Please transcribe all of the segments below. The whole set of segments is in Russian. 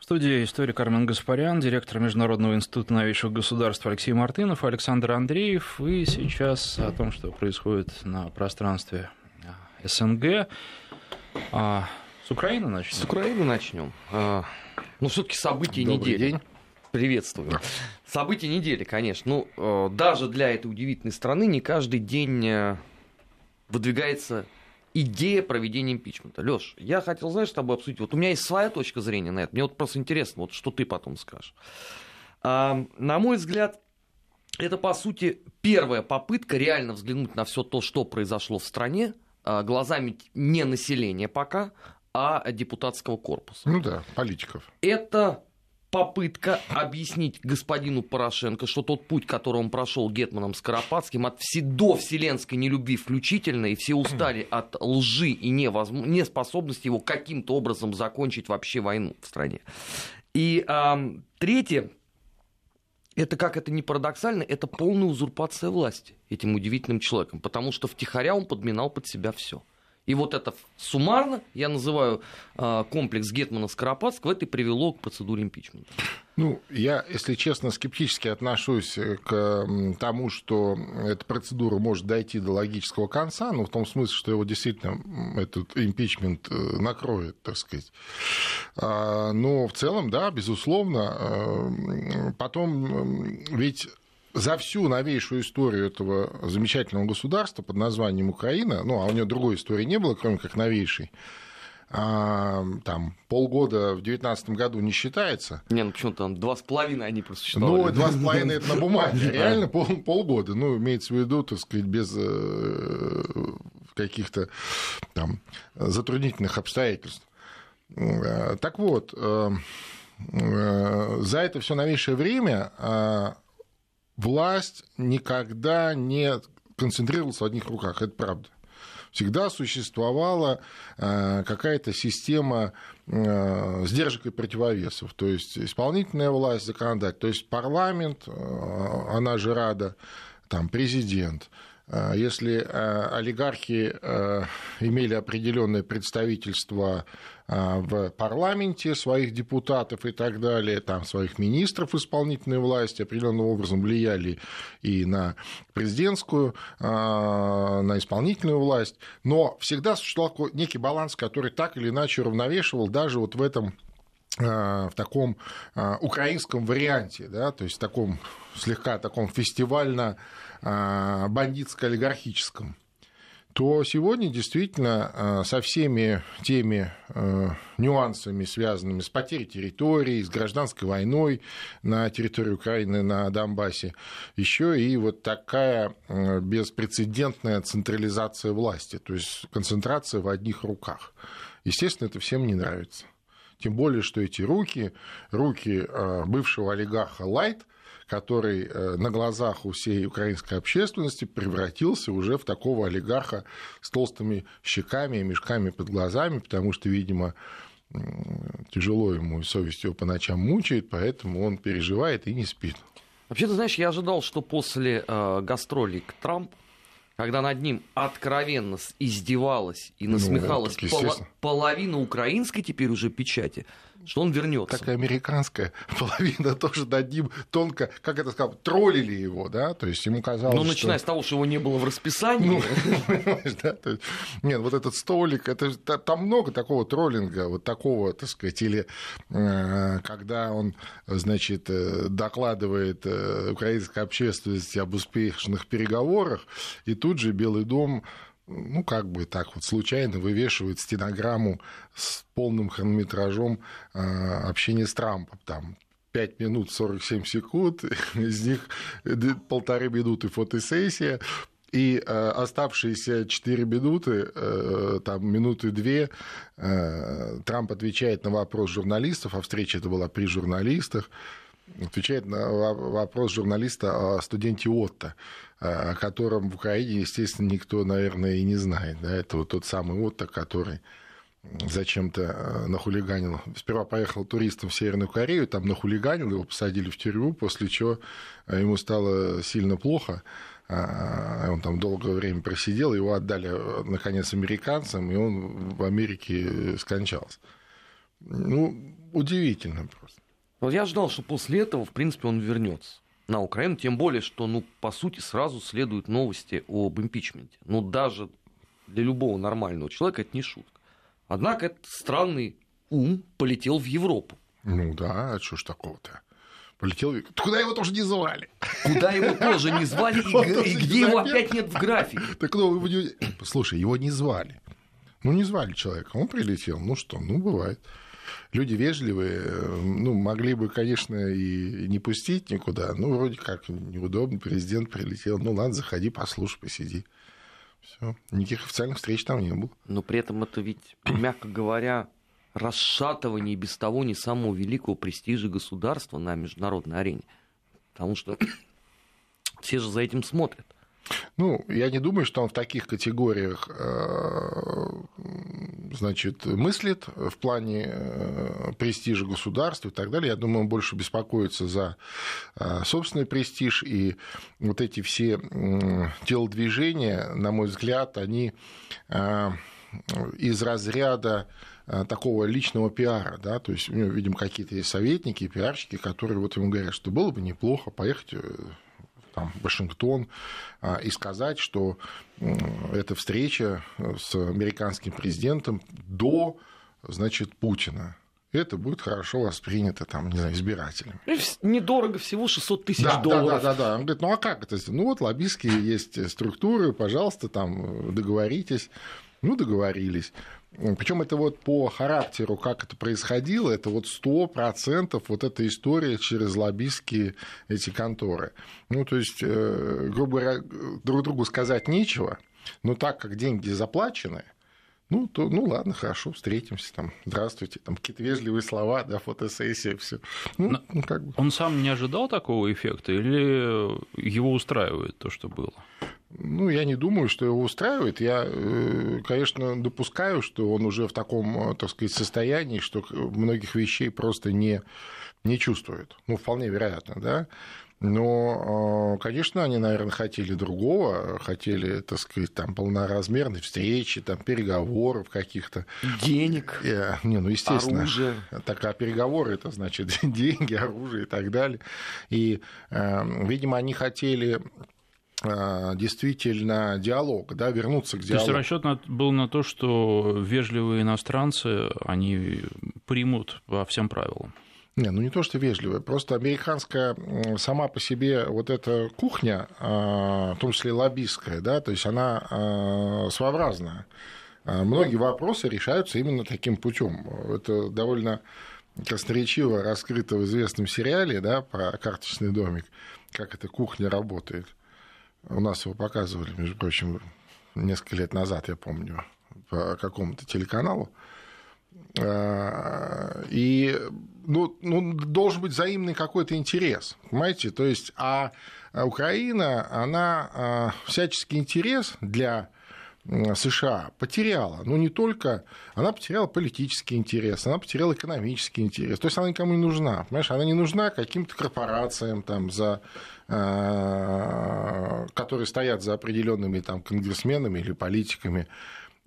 В студии историк Армен Гаспарян, директор Международного института новейших государств Алексей Мартынов, Александр Андреев. И сейчас о том, что происходит на пространстве СНГ. А, с Украины начнем? С Украины начнем. А, ну, все-таки события Добрый недели. День. Приветствую. События недели, конечно. Ну, э, даже для этой удивительной страны не каждый день э, выдвигается идея проведения импичмента. Леш, я хотел, знаешь, с тобой обсудить. Вот у меня есть своя точка зрения на это. Мне вот просто интересно, вот что ты потом скажешь. А, на мой взгляд, это, по сути, первая попытка реально взглянуть на все то, что произошло в стране, а, глазами не населения пока, а депутатского корпуса. Ну да, политиков. Это попытка объяснить господину Порошенко, что тот путь, который он прошел Гетманом Скоропадским, от все, до вселенской нелюбви включительно, и все устали от лжи и невозможно, неспособности его каким-то образом закончить вообще войну в стране. И а, третье, это, как это не парадоксально, это полная узурпация власти этим удивительным человеком, потому что втихаря он подминал под себя все. И вот это суммарно, я называю а, комплекс Гетмана Скоропадского, это и привело к процедуре импичмента. Ну, я, если честно, скептически отношусь к тому, что эта процедура может дойти до логического конца, ну, в том смысле, что его действительно этот импичмент э, накроет, так сказать. А, но в целом, да, безусловно, э, потом ведь за всю новейшую историю этого замечательного государства под названием Украина, ну, а у нее другой истории не было, кроме как новейшей, а, там полгода в девятнадцатом году не считается. Не, ну почему там два с половиной они просто считали. Ну, два с половиной это на бумаге, реально пол, полгода. Ну, имеется в виду, так сказать, без э, каких-то там затруднительных обстоятельств. Э, так вот, э, за это все новейшее время власть никогда не концентрировалась в одних руках, это правда. Всегда существовала э, какая-то система э, сдержек и противовесов. То есть исполнительная власть, законодатель, то есть парламент, э, она же рада, там президент. Если олигархи имели определенное представительство а, в парламенте своих депутатов и так далее, там своих министров исполнительной власти определенным образом влияли и на президентскую, а, на исполнительную власть, но всегда существовал некий баланс, который так или иначе уравновешивал даже вот в этом а, в таком украинском варианте, да, то есть в таком слегка таком фестивально-бандитско-олигархическом то сегодня действительно э, со всеми теми э, нюансами, связанными с потерей территории, с гражданской войной на территории Украины, на Донбассе, еще и вот такая беспрецедентная централизация власти, то есть концентрация в одних руках. Естественно, это всем не нравится. Тем более, что эти руки, руки бывшего олигарха Лайт, который э, на глазах у всей украинской общественности превратился уже в такого олигарха с толстыми щеками и мешками под глазами, потому что, видимо, тяжело ему и совесть его по ночам мучает, поэтому он переживает и не спит. Вообще, ты знаешь, я ожидал, что после э, гастролей к Трампу, когда над ним откровенно издевалась и ну, насмехалась ну, пол- половина украинской теперь уже печати, что он вернется. Так и американская половина тоже над ним тонко, как это сказал, троллили его, да, то есть ему казалось, Ну, начиная что... с того, что его не было в расписании. Ну, нет, вот этот столик, это, там много такого троллинга, вот такого, так сказать, или э, когда он, значит, э, докладывает э, украинской общественности об успешных переговорах, и тут же Белый дом ну, как бы так вот случайно вывешивает стенограмму с полным хронометражом а, общения с Трампом. Там 5 минут 47 секунд, из них полторы минуты фотосессия, и э, оставшиеся 4 минуты, э, там минуты две, э, Трамп отвечает на вопрос журналистов, а встреча это была при журналистах, отвечает на вопрос журналиста о студенте Отто о котором в Украине, естественно, никто, наверное, и не знает. Да? Это вот тот самый Отто, который зачем-то э, нахулиганил. Сперва поехал туристом в Северную Корею, там нахулиганил, его посадили в тюрьму, после чего э, ему стало сильно плохо. А, он там долгое время просидел, его отдали, э, наконец, американцам, и он в Америке скончался. Ну, удивительно просто. Вот я ждал, что после этого, в принципе, он вернется на Украину, тем более, что, ну, по сути, сразу следуют новости об импичменте. Ну, даже для любого нормального человека это не шутка. Однако этот странный ум полетел в Европу. Ну да, а что ж такого-то? Полетел, куда его тоже не звали. Куда его тоже не звали, и, и где его опять нет в графике. Так ну. Слушай, его не звали. Ну, не звали человека, он прилетел. Ну что, ну, бывает. Люди вежливые, ну, могли бы, конечно, и не пустить никуда. Ну, вроде как неудобно, президент прилетел. Ну, ладно, заходи, послушай, посиди. Все. Никаких официальных встреч там не было. Но при этом это ведь, мягко говоря, расшатывание без того не самого великого престижа государства на международной арене. Потому что все же за этим смотрят. Ну, я не думаю, что он в таких категориях э, значит, мыслит в плане э, престижа государства и так далее. Я думаю, он больше беспокоится за э, собственный престиж. И вот эти все телодвижения, на мой взгляд, они из разряда такого личного пиара, да, то есть у него, видимо, какие-то есть советники, пиарщики, которые вот ему говорят, что было бы неплохо поехать там, Вашингтон а, и сказать, что эта встреча с американским президентом до значит, Путина это будет хорошо воспринято там, не знаю, избирателями. Ну, недорого, всего 600 тысяч да, долларов. Да, да, да, да. Он говорит, ну а как это? Ну вот лоббистские есть структуры, пожалуйста, там договоритесь. Ну, договорились. Причем это вот по характеру, как это происходило, это вот сто процентов вот эта история через лоббистские эти конторы. Ну, то есть, э, грубо говоря, друг другу сказать нечего, но так как деньги заплачены, ну, то, ну ладно, хорошо, встретимся, там, здравствуйте, там какие-то вежливые слова, да, фотосессия, все. Ну, ну, как бы. Он сам не ожидал такого эффекта или его устраивает то, что было? Ну, я не думаю, что его устраивает. Я, э, конечно, допускаю, что он уже в таком, э, так сказать, состоянии, что многих вещей просто не, не чувствует. Ну, вполне вероятно, да. Но, э, конечно, они, наверное, хотели другого, хотели, так сказать, там, полноразмерной встречи, там, переговоров каких-то. Денег. Не, ну, естественно. Оружие. Так, а переговоры, это значит деньги, оружие и так далее. И, видимо, они хотели действительно диалог, да, вернуться к диалогу. То есть расчет был на то, что вежливые иностранцы, они примут по всем правилам. Не, ну не то, что вежливая, просто американская сама по себе вот эта кухня, а, в том числе лоббистская, да, то есть она а, своеобразная. Многие вопросы решаются именно таким путем. Это довольно красноречиво раскрыто в известном сериале да, про карточный домик, как эта кухня работает. У нас его показывали, между прочим, несколько лет назад, я помню, по какому-то телеканалу. А, и ну, ну, должен быть взаимный какой-то интерес, понимаете? То есть, а Украина, она а, всяческий интерес для США потеряла. Ну, не только... Она потеряла политический интерес, она потеряла экономический интерес. То есть она никому не нужна. Понимаешь, она не нужна каким-то корпорациям, там, за, которые стоят за определенными там, конгрессменами или политиками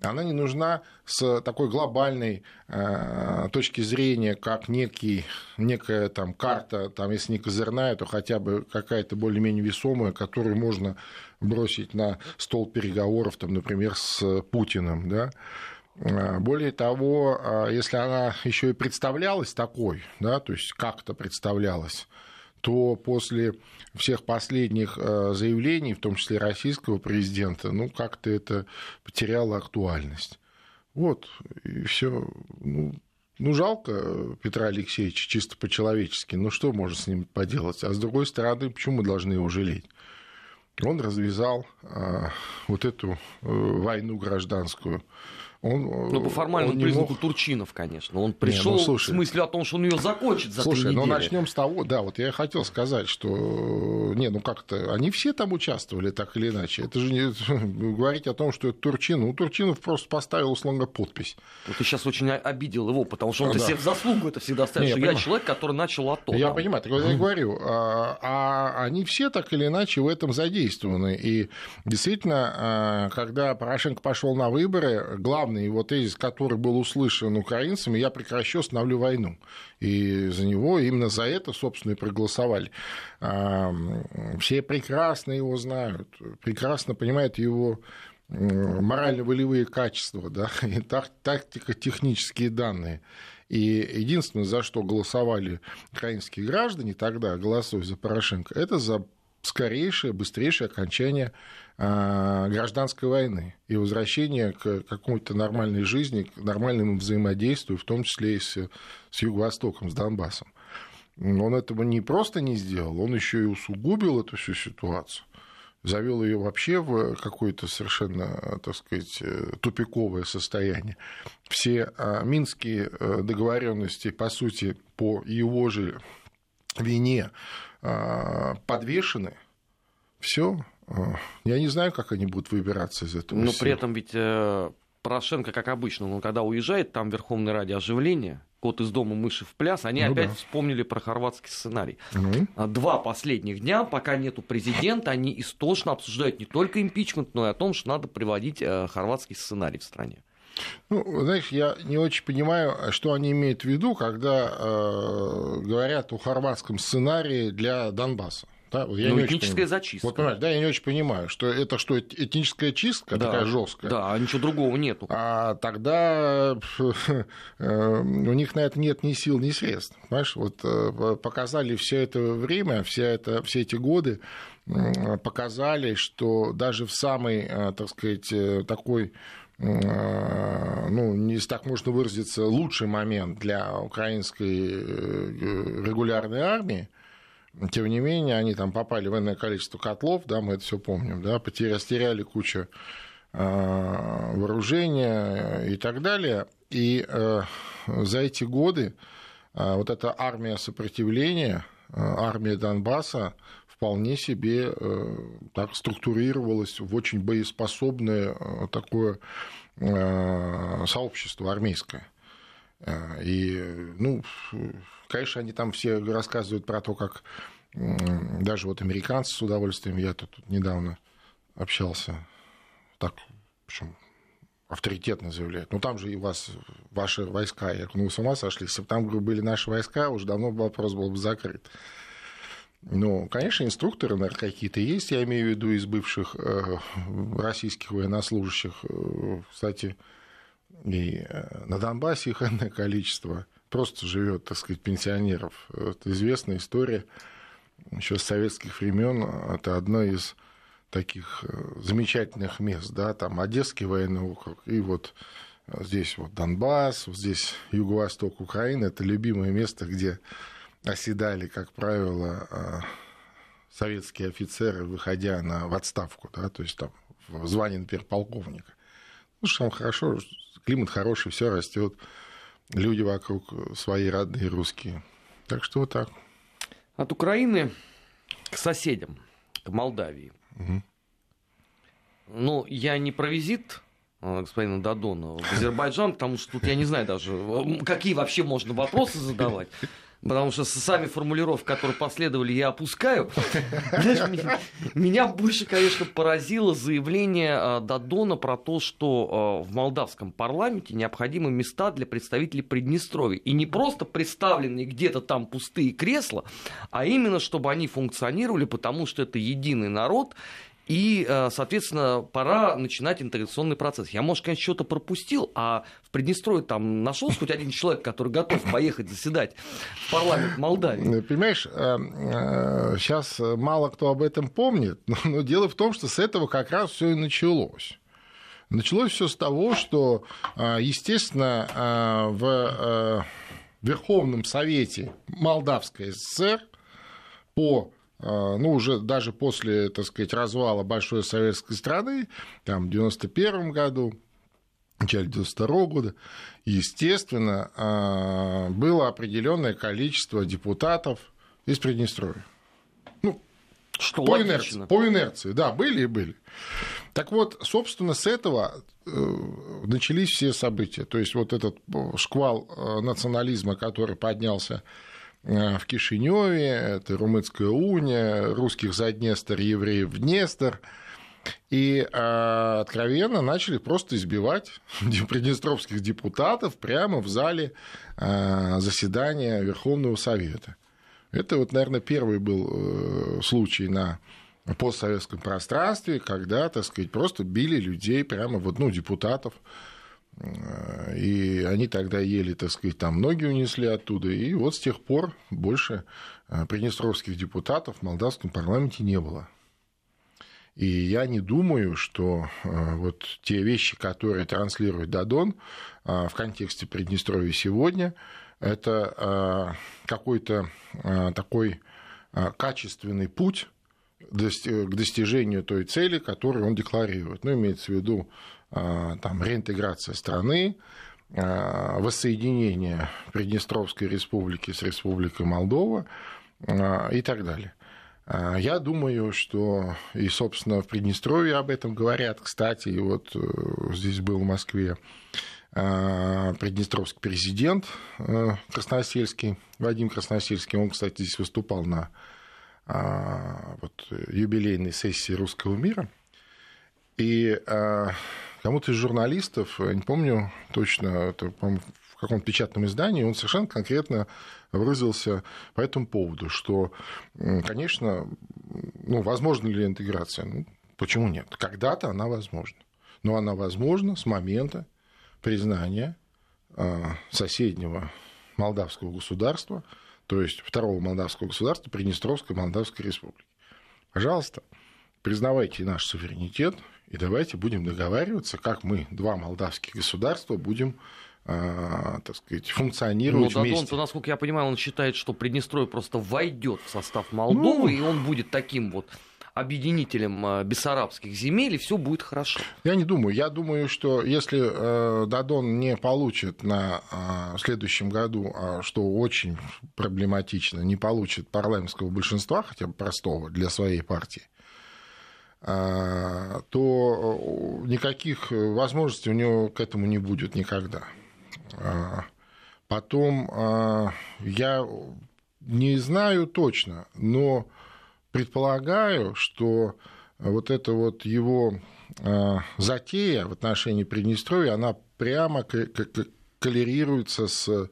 она не нужна с такой глобальной э, точки зрения, как некий, некая там карта, там, если не козырная, то хотя бы какая-то более-менее весомая, которую можно бросить на стол переговоров, там, например, с Путиным. Да? Э, более того, э, если она еще и представлялась такой, да, то есть как-то представлялась, то после всех последних э, заявлений, в том числе российского президента, ну, как-то это потеряло актуальность. Вот, и все. Ну, ну, жалко Петра Алексеевича чисто по-человечески, ну, что можно с ним поделать? А с другой стороны, почему мы должны его жалеть? Он развязал а, вот эту а, войну гражданскую он, ну, по формальному признаку мог... Турчинов, конечно. Он пришел ну, с мыслью о том, что он ее закончит за слушай, три ну начнем с того, да, вот я хотел сказать, что не, ну как-то они все там участвовали так или иначе. Это же не говорить о том, что это Турчин. Ну, Турчинов просто поставил, условно, подпись. Вот ты сейчас очень обидел его, потому что он да. себе в заслугу это всегда ставит, что я, я человек, который начал АТО. Я там. понимаю, так вот я говорю, а, а они все так или иначе в этом задействованы. И действительно, а, когда Порошенко пошел на выборы, главное главный его тезис, который был услышан украинцами, я прекращу, остановлю войну. И за него, именно за это, собственно, и проголосовали. Все прекрасно его знают, прекрасно понимают его морально-волевые качества, да, и тактико-технические данные. И единственное, за что голосовали украинские граждане тогда, голосуя за Порошенко, это за скорейшее, быстрейшее окончание а, гражданской войны и возвращение к какой-то нормальной жизни, к нормальному взаимодействию, в том числе и с, с Юго-Востоком, с Донбассом. Он этого не просто не сделал, он еще и усугубил эту всю ситуацию завел ее вообще в какое-то совершенно, так сказать, тупиковое состояние. Все а, минские э, договоренности, по сути, по его же вине а, подвешены. Все. А, я не знаю, как они будут выбираться из этого. Но всего. при этом ведь э, Порошенко, как обычно, он когда уезжает, там в Верховной Раде оживление, кот из дома, мыши в пляс, они ну, опять да. вспомнили про хорватский сценарий. Ну. Два последних дня, пока нету президента, они истошно обсуждают не только импичмент, но и о том, что надо приводить э, хорватский сценарий в стране. Ну, знаешь, я не очень понимаю, что они имеют в виду, когда э, говорят о хорватском сценарии для Донбасса. Да? Вот я ну, этническая зачистка. Вот понимаешь, да, я не очень понимаю, что это что, этническая чистка да, такая жесткая. Да, а ничего другого нету. А тогда э, у них на это нет ни сил, ни средств. Понимаешь, вот э, показали все это время, все, это, все эти годы, показали, что даже в самый, э, так сказать, такой ну, если так можно выразиться, лучший момент для украинской регулярной армии, тем не менее, они там попали в энное количество котлов, да, мы это все помним, да, потеряли, кучу э, вооружения и так далее. И э, за эти годы э, вот эта армия сопротивления, армия Донбасса вполне себе так структурировалась в очень боеспособное такое сообщество армейское. Э, и, ну, конечно, они там все рассказывают про то, как даже вот американцы с удовольствием, я тут недавно общался, так, в общем, авторитетно заявляют. Ну, там же и вас ваши войска. Я говорю, ну, с ума сошли? Если бы там были наши войска, уже давно вопрос был бы закрыт. Ну, конечно, инструкторы, наверное, какие-то есть, я имею в виду из бывших э, российских военнослужащих. Э, кстати, и э, на Донбассе их энное количество просто живет, так сказать, пенсионеров. Это известная история еще с советских времен. Это одно из таких э, замечательных мест, да, там Одесский военный округ, и вот здесь вот Донбасс, вот здесь юго-восток Украины, это любимое место, где оседали, как правило, э, советские офицеры, выходя на, в отставку, да, то есть там в звании, например, полковника. Ну, что там хорошо, климат хороший, все растет, люди вокруг свои родные русские. Так что вот так. От Украины к соседям, к Молдавии. Угу. Ну, я не про визит э, господина Дадона в Азербайджан, потому что тут я не знаю даже, какие вообще можно вопросы задавать потому что сами формулировки, которые последовали, я опускаю. Меня больше, конечно, поразило заявление а, Дадона про то, что а, в молдавском парламенте необходимы места для представителей Приднестровья. И не просто представленные где-то там пустые кресла, а именно, чтобы они функционировали, потому что это единый народ, и, э, соответственно, пора начинать интеграционный процесс. Я, может, конечно, что-то пропустил, а в Приднестровье там нашелся хоть один человек, который готов поехать заседать в парламент Молдавии. Понимаешь, сейчас э, э, мало кто об этом помнит, но дело в том, что с этого как раз все и началось. Началось все с того, что, естественно, в Верховном Совете Молдавской ССР по ну, уже даже после, так сказать, развала большой советской страны, там, в 91 году, начале 92 года, естественно, а, было определенное количество депутатов из Приднестровья. Ну, что по инерции, по инерции, да, были и были. Так вот, собственно, с этого э, начались все события. То есть вот этот шквал э, национализма, который поднялся Э, в Кишиневе, это Румынская уния, русских за Днестр, евреев в Днестр, и э, откровенно начали просто избивать приднестровских депутатов прямо в зале э, заседания Верховного Совета. Это вот, наверное, первый был э, случай на постсоветском пространстве, когда, так сказать, просто били людей прямо вот, ну, депутатов. Э, и они тогда ели, так сказать, там ноги унесли оттуда. И вот с тех пор больше э, приднестровских депутатов в молдавском парламенте не было. И я не думаю, что э, вот те вещи, которые транслирует Дадон в контексте Приднестровья сегодня, это какой-то такой качественный путь к достижению той цели, которую он декларирует. Ну, имеется в виду а, там, реинтеграция страны, а, воссоединение Приднестровской республики с Республикой Молдова а, и так далее. Я думаю, что и, собственно, в Приднестровье об этом говорят. Кстати, и вот э, здесь был в Москве приднестровский президент э, Красносельский, Вадим Красносельский. Он, кстати, здесь выступал на вот, юбилейной сессии русского мира. И кому-то из журналистов, не помню точно, это, в каком-то печатном издании, он совершенно конкретно выразился по этому поводу, что, конечно, ну, возможна ли интеграция? Ну, почему нет? Когда-то она возможна. Но она возможна с момента признания а, соседнего молдавского государства, то есть второго молдавского государства, Приднестровской Молдавской Республики. Пожалуйста, признавайте наш суверенитет, и давайте будем договариваться, как мы, два молдавских государства, будем а, так сказать, функционировать Но вместе. Дадон, насколько я понимаю, он считает, что Приднестровье просто войдет в состав Молдовы, ну, и он будет таким вот объединителем а, бессарабских земель, и все будет хорошо. Я не думаю. Я думаю, что если э, Дадон не получит на э, следующем году, а, что очень проблематично, не получит парламентского большинства, хотя бы простого, для своей партии, а, то э, никаких возможностей у него к этому не будет никогда. А, потом а, я не знаю точно, но предполагаю, что вот эта вот его затея в отношении Приднестровья, она прямо коллерируется с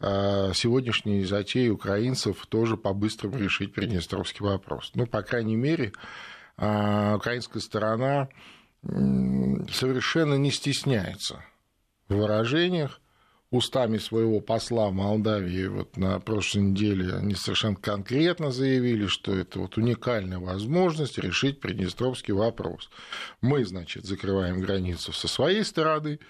сегодняшней затеей украинцев тоже по-быстрому решить Приднестровский вопрос. Ну, по крайней мере, украинская сторона совершенно не стесняется в выражениях. Устами своего посла в Молдавии вот на прошлой неделе они совершенно конкретно заявили, что это вот уникальная возможность решить приднестровский вопрос. Мы, значит, закрываем границу со своей стороны,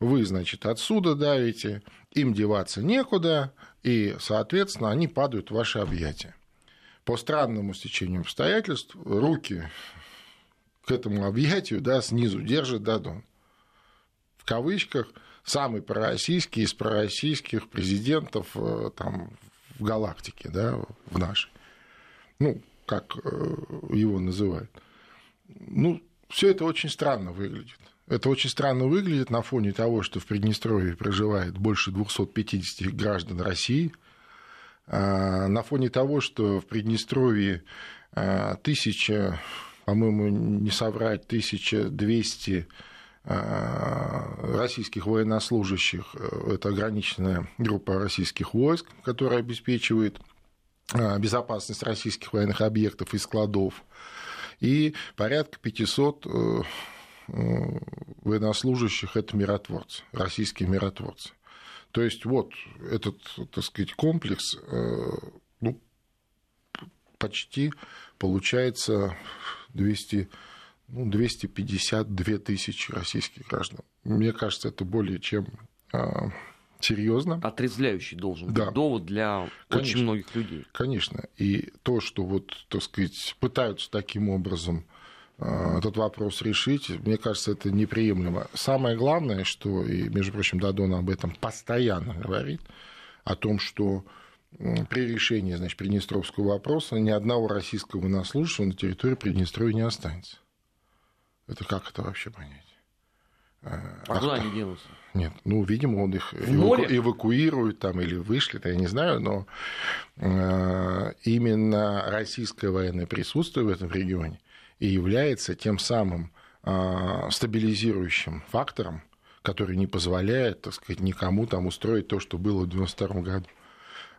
вы, значит, отсюда давите, им деваться некуда, и, соответственно, они падают в ваши объятия по странному стечению обстоятельств руки к этому объятию да, снизу держит Дадон. Кавычках самый пророссийский из пророссийских президентов э, там, в галактике, да, в нашей. Ну, как э, его называют. Ну, все это очень странно выглядит. Это очень странно выглядит на фоне того, что в Приднестровье проживает больше 250 граждан России – а, на фоне того, что в Приднестровье а, тысяча, по-моему, не соврать, 1200 а, российских военнослужащих, э, это ограниченная группа российских войск, которая обеспечивает безопасность российских военных объектов и складов, и порядка 500 э, э, военнослужащих – это миротворцы, российские миротворцы. То есть вот этот, так сказать, комплекс э, ну, почти получается 200, ну, 252 тысячи российских граждан. Мне кажется, это более чем а, серьезно. Отрезвляющий должен быть да. довод для Конечно. очень многих людей. Конечно. И то, что вот, так сказать, пытаются таким образом Э, этот вопрос решить, мне кажется, это неприемлемо. Самое главное, что, и, между прочим, Дадон об этом постоянно говорит, о том, что при решении значит, Приднестровского вопроса ни одного российского военнослужащего на территории Приднестровья не останется. Это как это вообще понять? Э, а куда они денутся? Нет, ну, видимо, он их эваку... эвакуирует там или вышли, я не знаю, но э, именно российское военное присутствие в этом регионе и является тем самым а, стабилизирующим фактором, который не позволяет, так сказать, никому там устроить то, что было в 1992 году.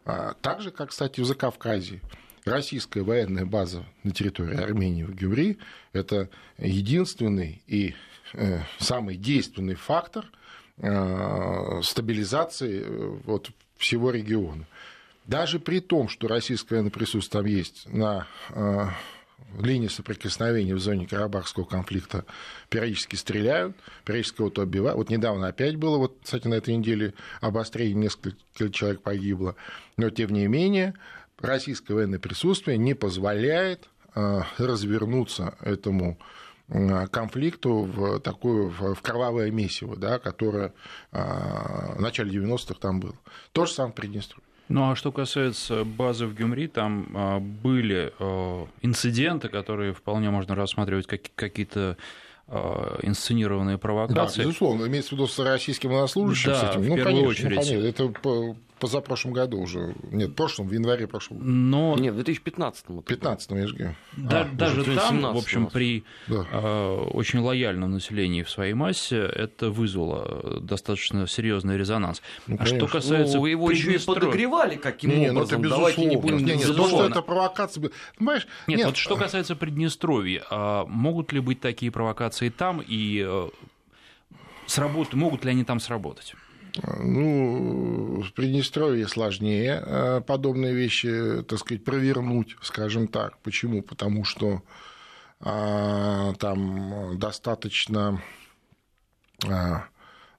А, так же, как, кстати, в Закавказье. Российская военная база на территории Армении в Гюмри – это единственный и э, самый действенный фактор э, стабилизации э, вот, всего региона. Даже при том, что российское военное присутствие там есть на линии соприкосновения в зоне Карабахского конфликта периодически стреляют, периодически кого-то убивают. Вот недавно опять было, вот, кстати, на этой неделе обострение, несколько человек погибло. Но, тем не менее, российское военное присутствие не позволяет а, развернуться этому конфликту в такую в кровавое месиво, да, которое а, в начале 90-х там было. То же самое Приднестровье. Ну а что касается базы в Гюмри, там а, были инциденты, которые вполне можно рассматривать как какие-то инсценированные провокации. Да, безусловно, имеется в виду с российским военнослужащим да, с этим. В ну, первую конечно, очередь. Ну, это позапрошлом году уже. Нет, в прошлом, в январе прошлого года. Но... Нет, в 2015-м. В 15 я же говорю. Да, А, даже там, 17 в общем, при Да. э, очень лояльном населении в своей массе это вызвало достаточно серьезный резонанс. Ну, а что касается Ну, вы его еще и Приднестровья- подогревали каким Не, ну образом. это Давайте не безусловно. будем Не, не, то, что это провокация... Понимаешь? Нет, вот что касается Приднестровья, а могут ли быть такие провокации там и э, сработ... могут ли они там сработать? Ну, в Приднестровье сложнее э, подобные вещи, так сказать, провернуть, скажем так. Почему? Потому что а, там достаточно, а,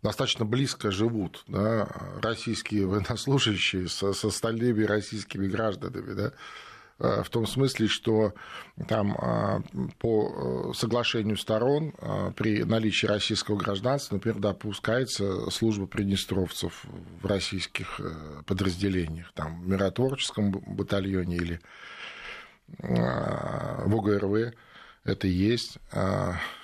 достаточно близко живут да, российские военнослужащие со, с остальными российскими гражданами. Да? Э, в том смысле, что там а, по э, соглашению сторон а, при наличии российского гражданства, например, допускается служба приднестровцев в российских э, подразделениях, там, в миротворческом батальоне или а, в УГРВ это есть.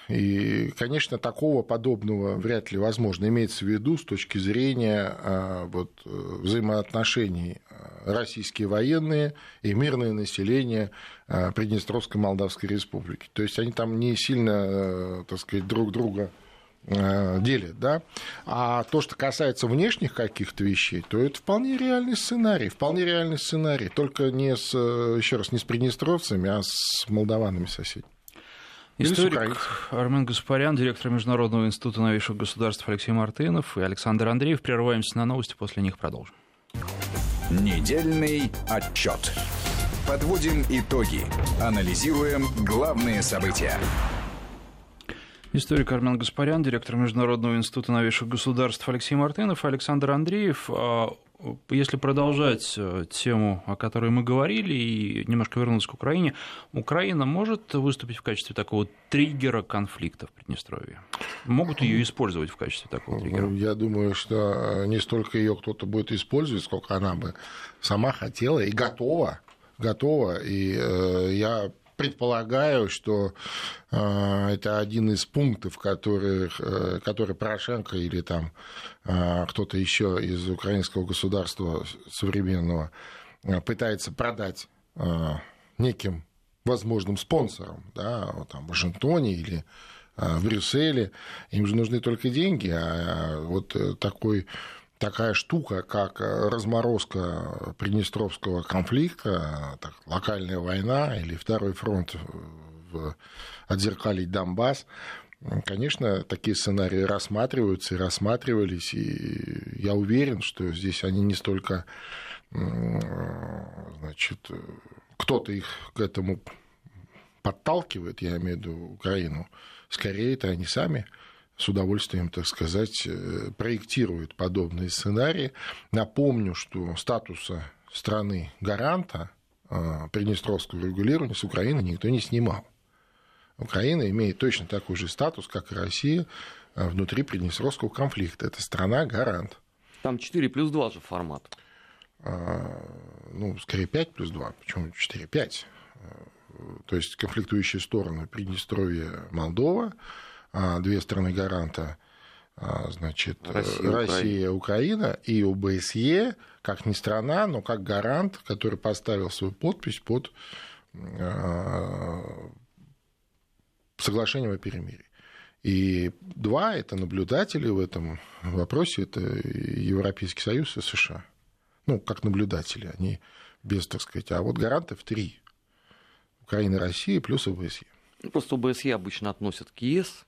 И, конечно, такого подобного вряд ли возможно. Имеется в виду с точки зрения а, вот, э, взаимоотношений а, российские военные и мирное население а, Приднестровской Молдавской Республики. То есть они там не сильно, э, так сказать, друг друга э, делят, да. А то, что касается внешних каких-то вещей, то это вполне реальный сценарий, вполне реальный сценарий, только не с, еще раз, не с приднестровцами, а с молдаванами соседями. Историк. Армен Гаспарян, директор Международного института новейших государств Алексей Мартынов и Александр Андреев. Прерываемся на новости, после них продолжим. Недельный отчет. Подводим итоги. Анализируем главные события. Историк Армен Гаспарян, директор Международного института новейших государств Алексей Мартынов и Александр Андреев. Если продолжать э, тему, о которой мы говорили, и немножко вернуться к Украине, Украина может выступить в качестве такого триггера конфликта в Приднестровье? Могут ее использовать в качестве такого триггера? Ну, Я думаю, что не столько ее кто-то будет использовать, сколько она бы сама хотела и готова, готова. И э, я предполагаю, что э, это один из пунктов, которых, э, который Порошенко или там э, кто-то еще из украинского государства современного э, пытается продать неким возможным спонсорам, да, вот там, в Вашингтоне или в Брюсселе. Им же нужны только деньги, а вот э, такой такая штука, как э, разморозка Приднестровского конфликта, э, так, локальная война или второй фронт в отзеркалить Донбасс, Конечно, такие сценарии рассматриваются и рассматривались, и я уверен, что здесь они не столько, м, значит, э, кто-то их к этому подталкивает, я имею в виду Украину, скорее это они сами с удовольствием, так сказать, э, проектируют подобные сценарии. Напомню, что статуса страны гаранта э, Приднестровского регулирования с Украины никто не снимал. Украина имеет точно такой же статус, как и Россия э, внутри Приднестровского конфликта. Это страна-гарант. Там 4 плюс 2 же формат. А, Ну, скорее 5 плюс 2, почему 4-5. То есть конфликтующие стороны Приднестровье, Молдова, две страны гаранта, а, значит, Россия, Россия, Украина и ОБСЕ, как не страна, но как гарант, который поставил свою подпись под а, соглашением о перемирии. И два – это наблюдатели в этом вопросе, это Европейский Союз и США. Ну, как наблюдатели, они без, так сказать, а вот гарантов три. Украина, Россия плюс ОБСЕ. Ну, просто ОБСЕ обычно относят к ЕС,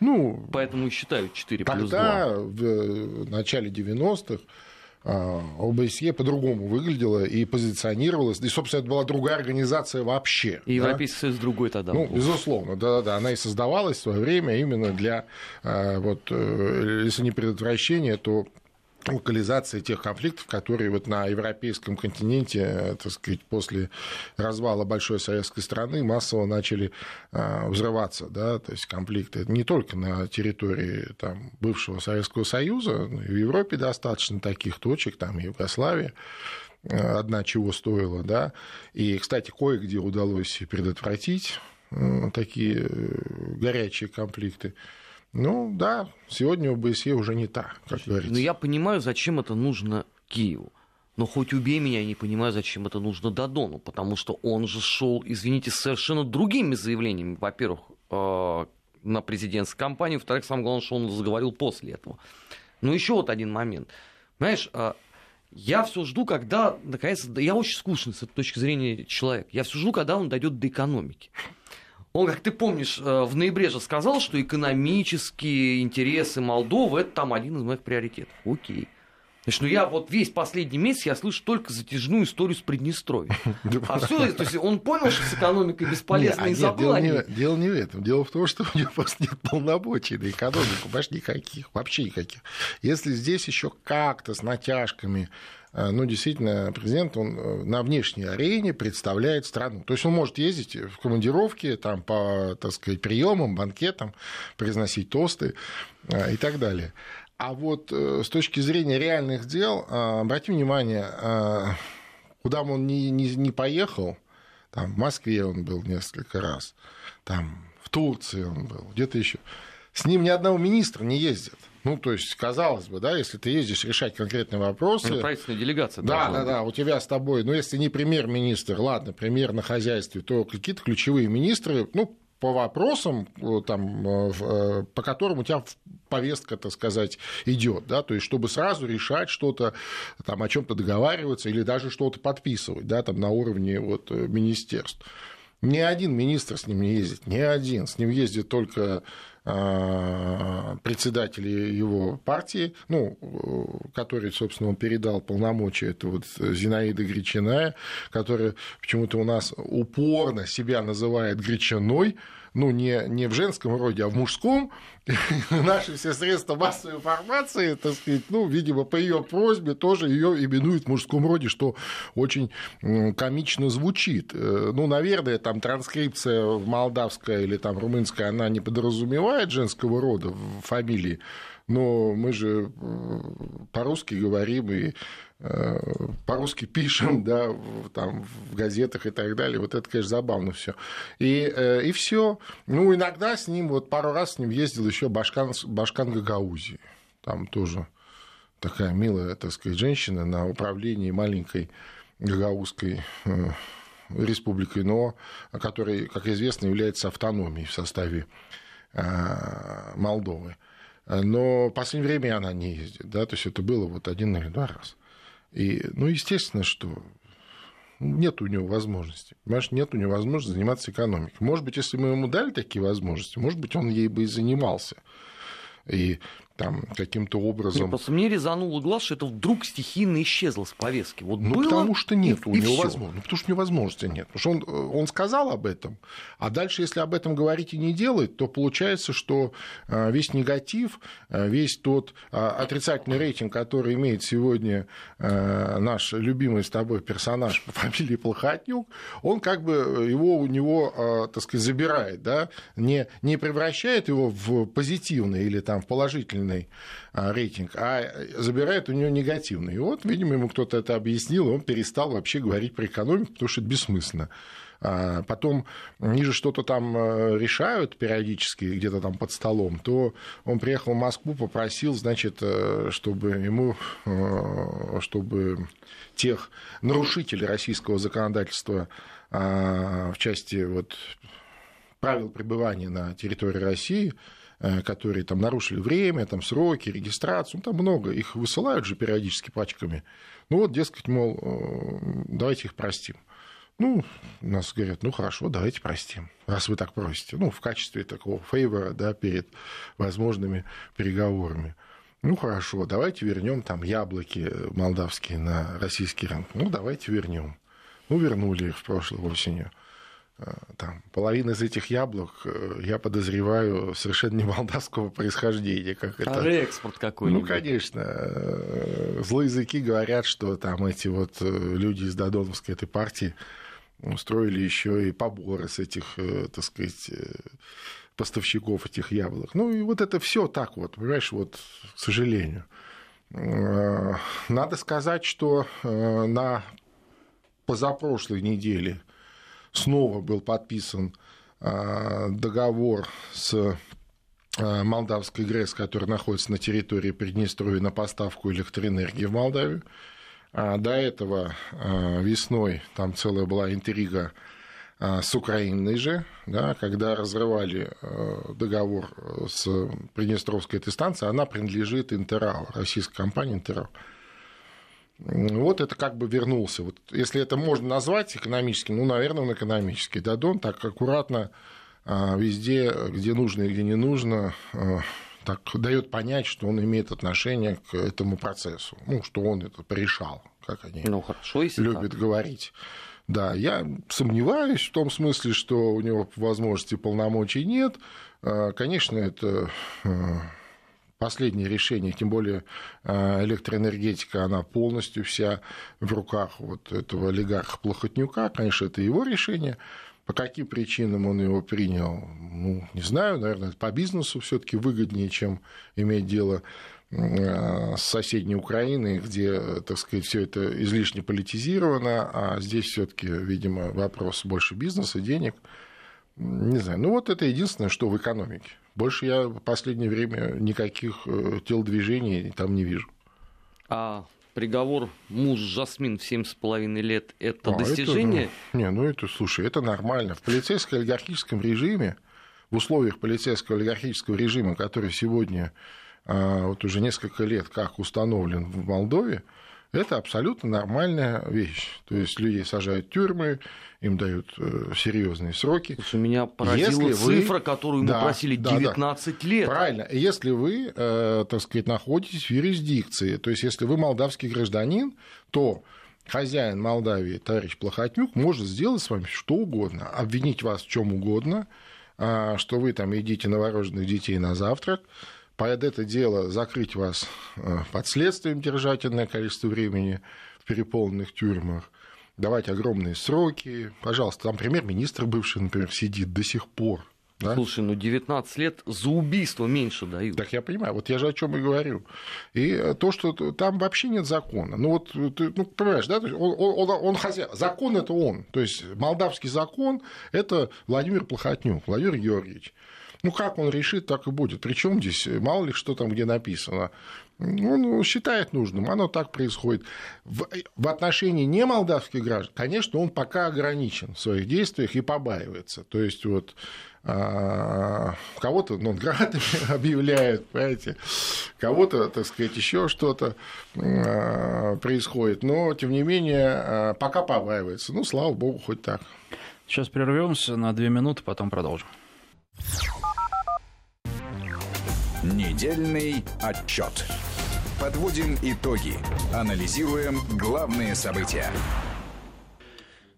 ну, поэтому и считают 4 плюс 2. Тогда, в начале 90-х, а, ОБСЕ по-другому выглядела и позиционировалась. И, собственно, это была другая организация вообще. И Европейский да? Союз другой тогда. Ну, был. безусловно, да-да-да. Она и создавалась в свое время именно для, а, вот, э, если не предотвращения, то локализации тех конфликтов, которые вот на европейском континенте, э, так сказать, после развала большой советской страны массово начали э, взрываться, да, то есть конфликты не только на территории там, бывшего Советского Союза, но и в Европе достаточно таких точек, там Югославия, э, одна чего стоила, да, и, кстати, кое-где удалось предотвратить такие горячие конфликты. Ну да, сегодня ОБСЕ уже не та, как говорится. Но я понимаю, зачем это нужно Киеву. Но хоть убей меня, я не понимаю, зачем это нужно Дадону, потому что он же шел, извините, совершенно другими заявлениями. Во-первых, э, на президентскую кампанию, во-вторых, самое главное, что он заговорил после этого. Но еще вот один момент. Знаешь, э, я все жду, когда, наконец, я очень скучный с этой точки зрения человек. Я все жду, когда он дойдет до экономики. Он, как ты помнишь, э, в ноябре же сказал, что экономические интересы Молдовы это там один из моих приоритетов. Окей. Значит, ну я вот весь последний месяц я слышу только затяжную историю с Приднестровьем. А все, то есть он понял, что с экономикой бесполезно и забыл дело, не, дело не в этом. Дело в том, что у него просто нет полномочий на экономику, понимаешь, никаких, вообще никаких. Если здесь еще как-то с натяжками ну, действительно, президент, он э, на внешней арене представляет страну. То есть он может ездить в командировки, там, по, так сказать, приемам, банкетам, произносить тосты э, и так далее. А вот с точки зрения реальных дел, обратим внимание, куда он ни, ни, ни поехал, там, в Москве он был несколько раз, там, в Турции он был, где-то еще. С ним ни одного министра не ездит. Ну, то есть, казалось бы, да, если ты ездишь решать конкретные вопросы... Ну, правительственная делегация. Да, да, да, у тебя с тобой, ну, если не премьер-министр, ладно, премьер на хозяйстве, то какие-то ключевые министры, ну, по вопросам, э, там, э, э, по которым у тебя повестка, так сказать, идет, да, то есть чтобы сразу решать что-то, там, о чем-то договариваться или даже что-то подписывать, да, там, на уровне вот, министерств. Ни один министр с ним не ездит, ни один. С ним ездит только а, председатель его партии, ну, который, собственно, он передал полномочия, это вот Зинаида Гречиная, которая почему-то у нас упорно себя называет Гречиной, ну, не, не в женском роде, а в мужском, наши все средства массовой информации, так сказать, ну, видимо, по ее просьбе тоже ее именуют в мужском роде, что очень комично звучит. Э, ну, наверное, там транскрипция в молдавская или там румынская, она не подразумевает женского рода в фамилии, но мы же по-русски говорим и по-русски пишем, да, там, в газетах и так далее. Вот это, конечно, забавно все. И, э, и все. Ну, иногда с ним, вот пару раз с ним ездил еще Башкан, Башкан Гагаузии. Там тоже такая милая, так сказать, женщина на управлении маленькой гагаузской республикой, но которая, как известно, является автономией в составе Молдовы. Но в последнее время она не ездит, да, то есть это было вот один или два раза. И, ну, естественно, что нет у него возможности. Понимаешь, нет у него возможности заниматься экономикой. Может быть, если мы ему дали такие возможности, может быть, он ей бы и занимался. И там каким-то образом... Нет, просто мне резануло глаз, что это вдруг стихийно исчезло с повестки. Вот ну, было, потому что нет и, у него возможности. Ну, потому что у него возможности нет. Потому что он, э, он сказал об этом, а дальше, если об этом говорить и не делать, то получается, что э, весь негатив, э, весь тот отрицательный рейтинг, который имеет сегодня наш любимый с тобой персонаж по фамилии Плохотнюк, он как бы его у него, так сказать, забирает, да, не, не превращает его в позитивный или там в положительный положительный а, рейтинг, а забирает у него негативный. И вот, видимо, ему кто-то это объяснил, и он перестал вообще говорить про экономику, потому что это бессмысленно. А потом они же что-то там э, решают периодически где-то там под столом, то он приехал в Москву, попросил, значит, э, чтобы ему, э, чтобы тех нарушителей российского законодательства а, в части вот правил пребывания на территории России, э, которые там нарушили время, там сроки, регистрацию, ну, там много, их высылают же периодически пачками. Ну вот, дескать, мол, э, давайте их простим. Ну, нас говорят, ну хорошо, давайте простим, раз вы так просите. Ну, в качестве такого фейвора, да, перед возможными переговорами. Ну хорошо, давайте вернем там яблоки молдавские на российский рынок. Ну, давайте вернем. Ну, вернули их в прошлой осенью. Э, там, половина из этих яблок, э, я подозреваю, совершенно не молдавского происхождения. Как это... А реэкспорт какой-нибудь? Ну, конечно. Э, злые языки говорят, что там эти вот люди из Додоновской этой партии устроили еще и поборы с этих, так сказать, поставщиков этих яблок. Ну и вот это все так вот, понимаешь, вот, к сожалению. Надо сказать, что на позапрошлой неделе снова был подписан договор с Молдавской ГРЭС, который находится на территории Приднестровья на поставку электроэнергии в Молдавию. До этого весной там целая была интрига с Украиной же, да, когда разрывали договор с Приднестровской этой станцией, она принадлежит Интерал, российской компании Интерал. Вот это как бы вернулся. Вот, если это можно назвать экономическим, ну, наверное, он экономический. Дадон так аккуратно везде, где нужно и где не нужно, так дает понять, что он имеет отношение к этому процессу, ну, что он это порешал, как они ну, хорошо, если любят так. говорить. Да, я сомневаюсь в том смысле, что у него возможности полномочий нет. А, конечно, это а, последнее решение, тем более а, электроэнергетика, она полностью вся в руках вот этого олигарха Плохотнюка. Конечно, это его решение. По каким причинам он его принял, ну, не знаю, наверное, по бизнесу все таки выгоднее, чем иметь дело с соседней Украиной, где, так сказать, все это излишне политизировано, а здесь все-таки, видимо, вопрос больше бизнеса, денег. Не знаю. Ну, вот это единственное, что в экономике. Больше я в последнее время никаких э, телодвижений там не вижу. А приговор муж Жасмин в семь с половиной лет – это а, достижение? Это, ну, не, ну это, слушай, это нормально. В полицейско-олигархическом режиме, в условиях полицейского олигархического режима, который сегодня а, вот уже несколько лет как установлен в Молдове, это абсолютно нормальная вещь. То есть людей сажают в тюрьмы, им дают э, серьезные сроки. Слушай, меня поразила Если цифра, вы... которую мы да, просили 19 да, да. лет. Правильно. Если вы, э, так сказать, находитесь в юрисдикции, то есть если вы молдавский гражданин, то хозяин Молдавии, товарищ Плохотнюк, может сделать с вами что угодно, обвинить вас в чем угодно, а, что вы там едите новорожденных детей на завтрак, под это дело закрыть вас э, под следствием, держать энное количество времени в переполненных тюрьмах, давать огромные сроки. Пожалуйста, там премьер-министр бывший, например, сидит до сих пор. Да? Слушай, ну 19 лет за убийство меньше дают. Так я понимаю, вот я же о чем и говорю. И то, что там вообще нет закона. Ну вот, ты, ну, понимаешь, да, он, он, он, он хозяин. Закон это он. То есть молдавский закон это Владимир Плохотнюк, Владимир Георгиевич. Ну, как он решит, так и будет. Причем здесь, мало ли, что там где написано. Он считает нужным, оно так происходит. В, в отношении не молдавских граждан, конечно, он пока ограничен в своих действиях и побаивается. То есть, вот а, кого-то нон-градами объявляют, понимаете, кого-то, так сказать, еще что-то а, происходит, но, тем не менее, а, пока побаивается. Ну, слава богу, хоть так. Сейчас прервемся на две минуты, потом продолжим. Недельный отчет. Подводим итоги. Анализируем главные события.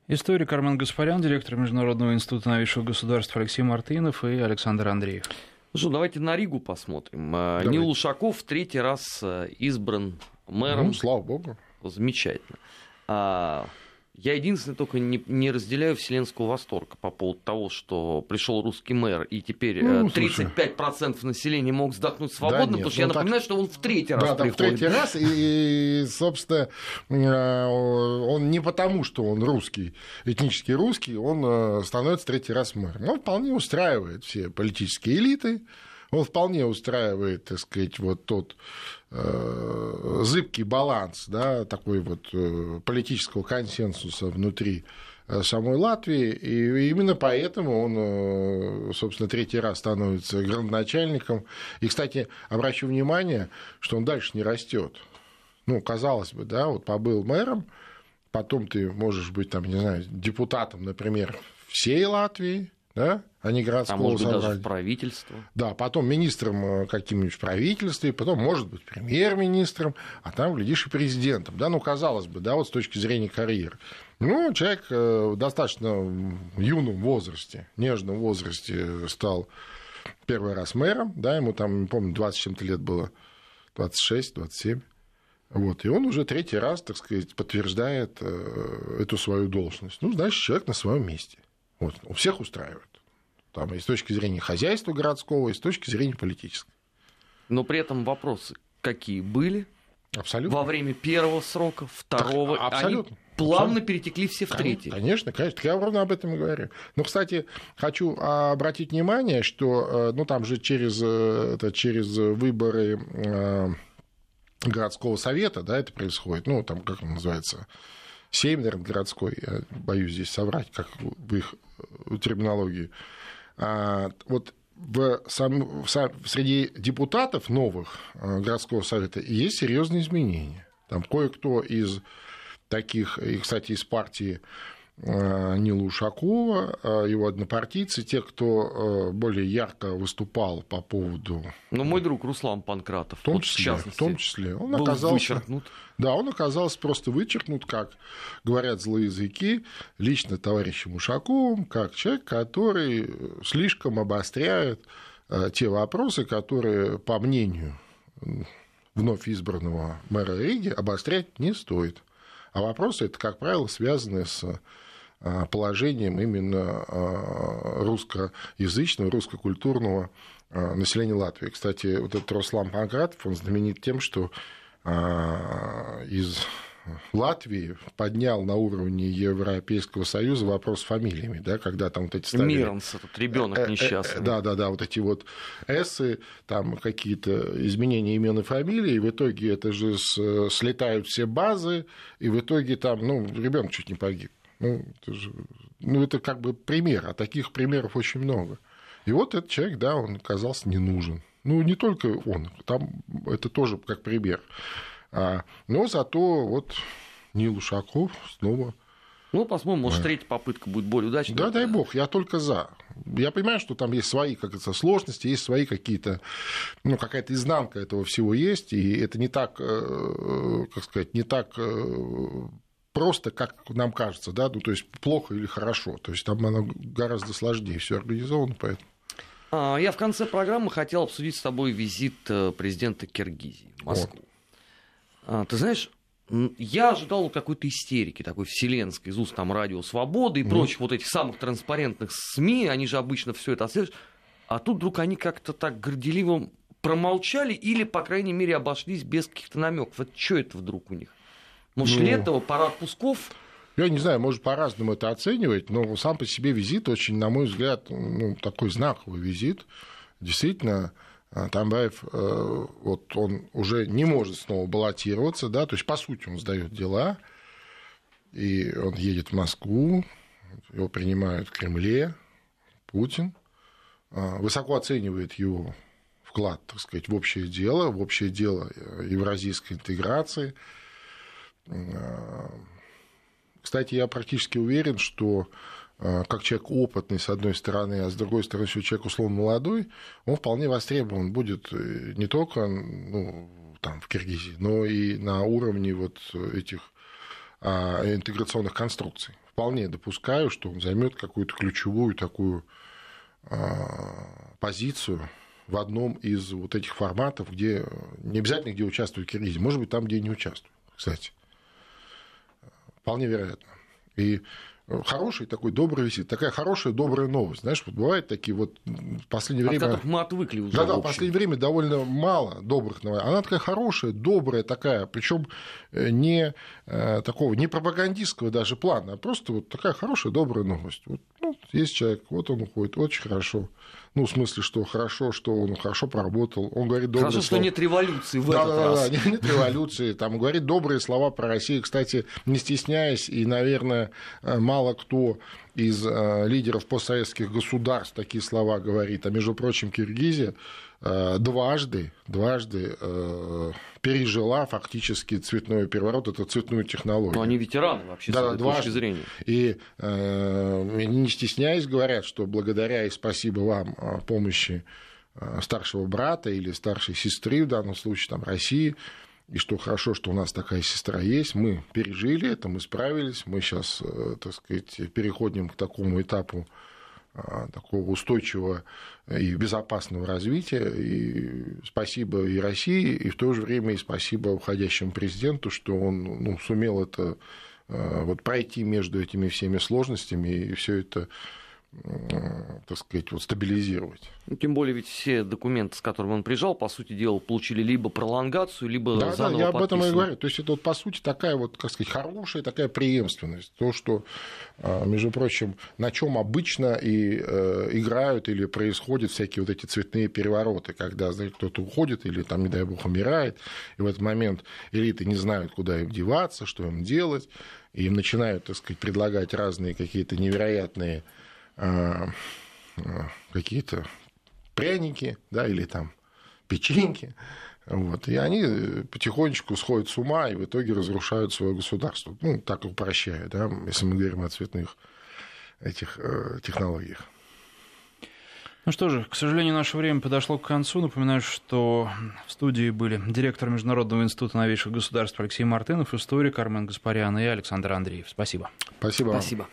Историк Армен Гаспарян, директор Международного института новейшего государства Алексей Мартынов и Александр Андреев. Ну что, давайте на Ригу посмотрим. А, давайте. Нил Ушаков в третий раз э, избран мэром. Ну, слава богу. Замечательно. Я единственное только не, не разделяю вселенского восторга по поводу того, что пришел русский мэр, и теперь ну, 35% слушай. населения мог вздохнуть свободно, да нет, потому что ну, я так... напоминаю, что он в третий раз да, приходит. В третий раз, и, и, собственно, э, он не потому, что он русский, этнически русский, он э, становится третий раз мэром. Он вполне устраивает все политические элиты, он вполне устраивает, так сказать, вот тот э, зыбкий баланс, да, такой вот э, политического консенсуса внутри самой Латвии, и именно поэтому он, собственно, третий раз становится градоначальником. И, кстати, обращу внимание, что он дальше не растет. Ну, казалось бы, да, вот побыл мэром, потом ты можешь быть, там, не знаю, депутатом, например, всей Латвии, да, а не городского а может быть, собрания. даже в правительство. Да, потом министром э, каким-нибудь в правительстве, потом, может быть, премьер-министром, а там, глядишь, и президентом. Да, ну, казалось бы, да, вот с точки зрения карьеры. Ну, человек э, в достаточно юном возрасте, нежном возрасте стал первый раз мэром, да, ему там, не помню, 20 чем-то лет было, 26, 27. Вот, и он уже третий раз, так сказать, подтверждает э, эту свою должность. Ну, значит, человек на своем месте. Вот, у всех устраивает. Там и с точки зрения хозяйства городского, и с точки зрения политической. Но при этом вопросы какие были? Абсолютно. Во время первого срока, второго. Так, абсолютно. Они плавно абсолютно. перетекли все в третий. Конечно, конечно. Я ровно об этом и говорю. Но, кстати, хочу обратить внимание, что э, ну, там же через, э, это, через выборы городского совета, да, это происходит, ну, там, как он называется, Сейм, наверное, городской, я боюсь здесь соврать, как в их э, терминологии. А, вот в сам, в сам, среди депутатов новых э, городского совета есть серьезные изменения. Там кое-кто из таких, и, кстати, из партии Нила Ушакова, э, его однопартийцы, те, кто э, более ярко выступал по поводу... Ну, мой друг Руслан Панкратов, в том числе, в, в том числе он был оказался, вычеркнут. Да, он оказался просто вычеркнут, как говорят злые языки, лично товарищем Ушаковым, как человек, который слишком обостряет те вопросы, которые, по мнению вновь избранного мэра Риги, обострять не стоит. А вопросы это, как правило, связаны с а, положением именно а, русскоязычного, русскокультурного а, населения Латвии. Кстати, вот этот Руслан Панкратов, он знаменит тем, что из Латвии поднял на уровне Европейского Союза вопрос с фамилиями, да, когда там вот эти ставили... Миронс, этот ребенок э, э, несчастный. Да, да, да, вот эти вот эссы, там какие-то изменения имен и фамилий, и в итоге это же слетают все базы, и в итоге там, ну, ребенок чуть не погиб. Ну, это, же, ну, это как бы пример, а таких примеров очень много. И вот этот человек, да, он оказался не нужен. Ну, не только он, там это тоже как пример. А, но зато вот Нил Ушаков снова ну, посмотрим, может, третья попытка будет более удачной. Да, дай бог, я только за. Я понимаю, что там есть свои как это, сложности, есть свои какие-то, ну, какая-то изнанка этого всего есть, и это не так, э, как сказать, не так э, просто, как нам кажется, да, ну, то есть плохо или хорошо. То есть там оно гораздо сложнее все организовано, поэтому. А, я в конце программы хотел обсудить с тобой визит э, президента Киргизии в Москву. Вот. Ты знаешь, я ожидал какой-то истерики такой вселенской из уст там Радио Свободы и mm. прочих вот этих самых транспарентных СМИ, они же обычно все это отслеживают. А тут вдруг они как-то так горделиво промолчали или, по крайней мере, обошлись без каких-то намеков. Вот что это вдруг у них? Может, ну, лето, пора отпусков? Я не знаю, может по-разному это оценивать, но сам по себе визит очень, на мой взгляд, ну, такой знаковый визит. Действительно, Тамбаев, э, вот он уже не может снова баллотироваться, да, то есть, по сути, он сдает дела, и он едет в Москву, его принимают в Кремле, Путин, э, высоко оценивает его вклад, так сказать, в общее дело, в общее дело евразийской интеграции – Э, кстати, я практически уверен, что э, как человек опытный, с одной стороны, а с другой стороны, еще человек условно молодой, он вполне востребован будет э, не только ну, там, в Киргизии, но и на уровне вот этих а, интеграционных конструкций. Вполне допускаю, что он займет какую-то ключевую такую а, позицию в одном из вот этих форматов, где не обязательно где участвует Киргизия, может быть, там, где не участвует, кстати. Вполне вероятно. И хороший такой добрый визит, такая хорошая добрая новость. Знаешь, вот бывают такие вот в последнее От время... мы отвыкли уже. Да, да, в последнее время довольно мало добрых новостей. Она такая хорошая, добрая такая, причем э, не э, такого, не пропагандистского даже плана, а просто вот такая хорошая, добрая новость. Вот, ну, есть человек, вот он уходит, очень хорошо. Ну, в смысле, что хорошо, что он хорошо проработал. Он говорит добрые Хорошо, слова. что нет революции в да, этот да, раз. Да, нет, нет революции. Там говорит добрые слова про Россию. Кстати, не стесняясь, и, наверное, э, мало кто из э, лидеров постсоветских государств такие слова говорит. А между прочим, Киргизия дважды, дважды э, пережила фактически цветной переворот, это цветную технологию. Но они ветераны вообще Да, с этой дважды. точки зрения. И э, не стесняясь говорят, что благодаря и спасибо вам э, помощи э, старшего брата или старшей сестры, в данном случае там России, и что хорошо, что у нас такая сестра есть, мы пережили это, мы справились, мы сейчас, так сказать, переходим к такому этапу э, такого устойчивого и безопасного развития. И спасибо и России, и в то же время и спасибо уходящему президенту, что он ну, сумел это э, вот пройти между этими всеми сложностями и все это так сказать, вот стабилизировать. Ну, тем более, ведь все документы, с которыми он приезжал, по сути дела, получили либо пролонгацию, либо Да, да, заново я об этом и говорю. То есть это вот, по сути, такая вот, как сказать, хорошая такая преемственность. То, что, а, между прочим, на чем обычно и э, играют или происходят всякие вот эти цветные перевороты, когда, знаете, кто-то уходит или, там, не дай бог, умирает, и в этот момент элиты не знают, куда им деваться, что им делать, и им начинают, так сказать, предлагать разные какие-то невероятные какие-то пряники, да, или там печеньки. Вот, и они потихонечку сходят с ума и в итоге разрушают свое государство. Ну, так упрощая, да, если мы говорим о цветных этих э, технологиях. Ну что же, к сожалению, наше время подошло к концу. Напоминаю, что в студии были директор Международного института новейших государств Алексей Мартынов, историк Армен Гаспарян и Александр Андреев. Спасибо. Спасибо. вам. Спасибо.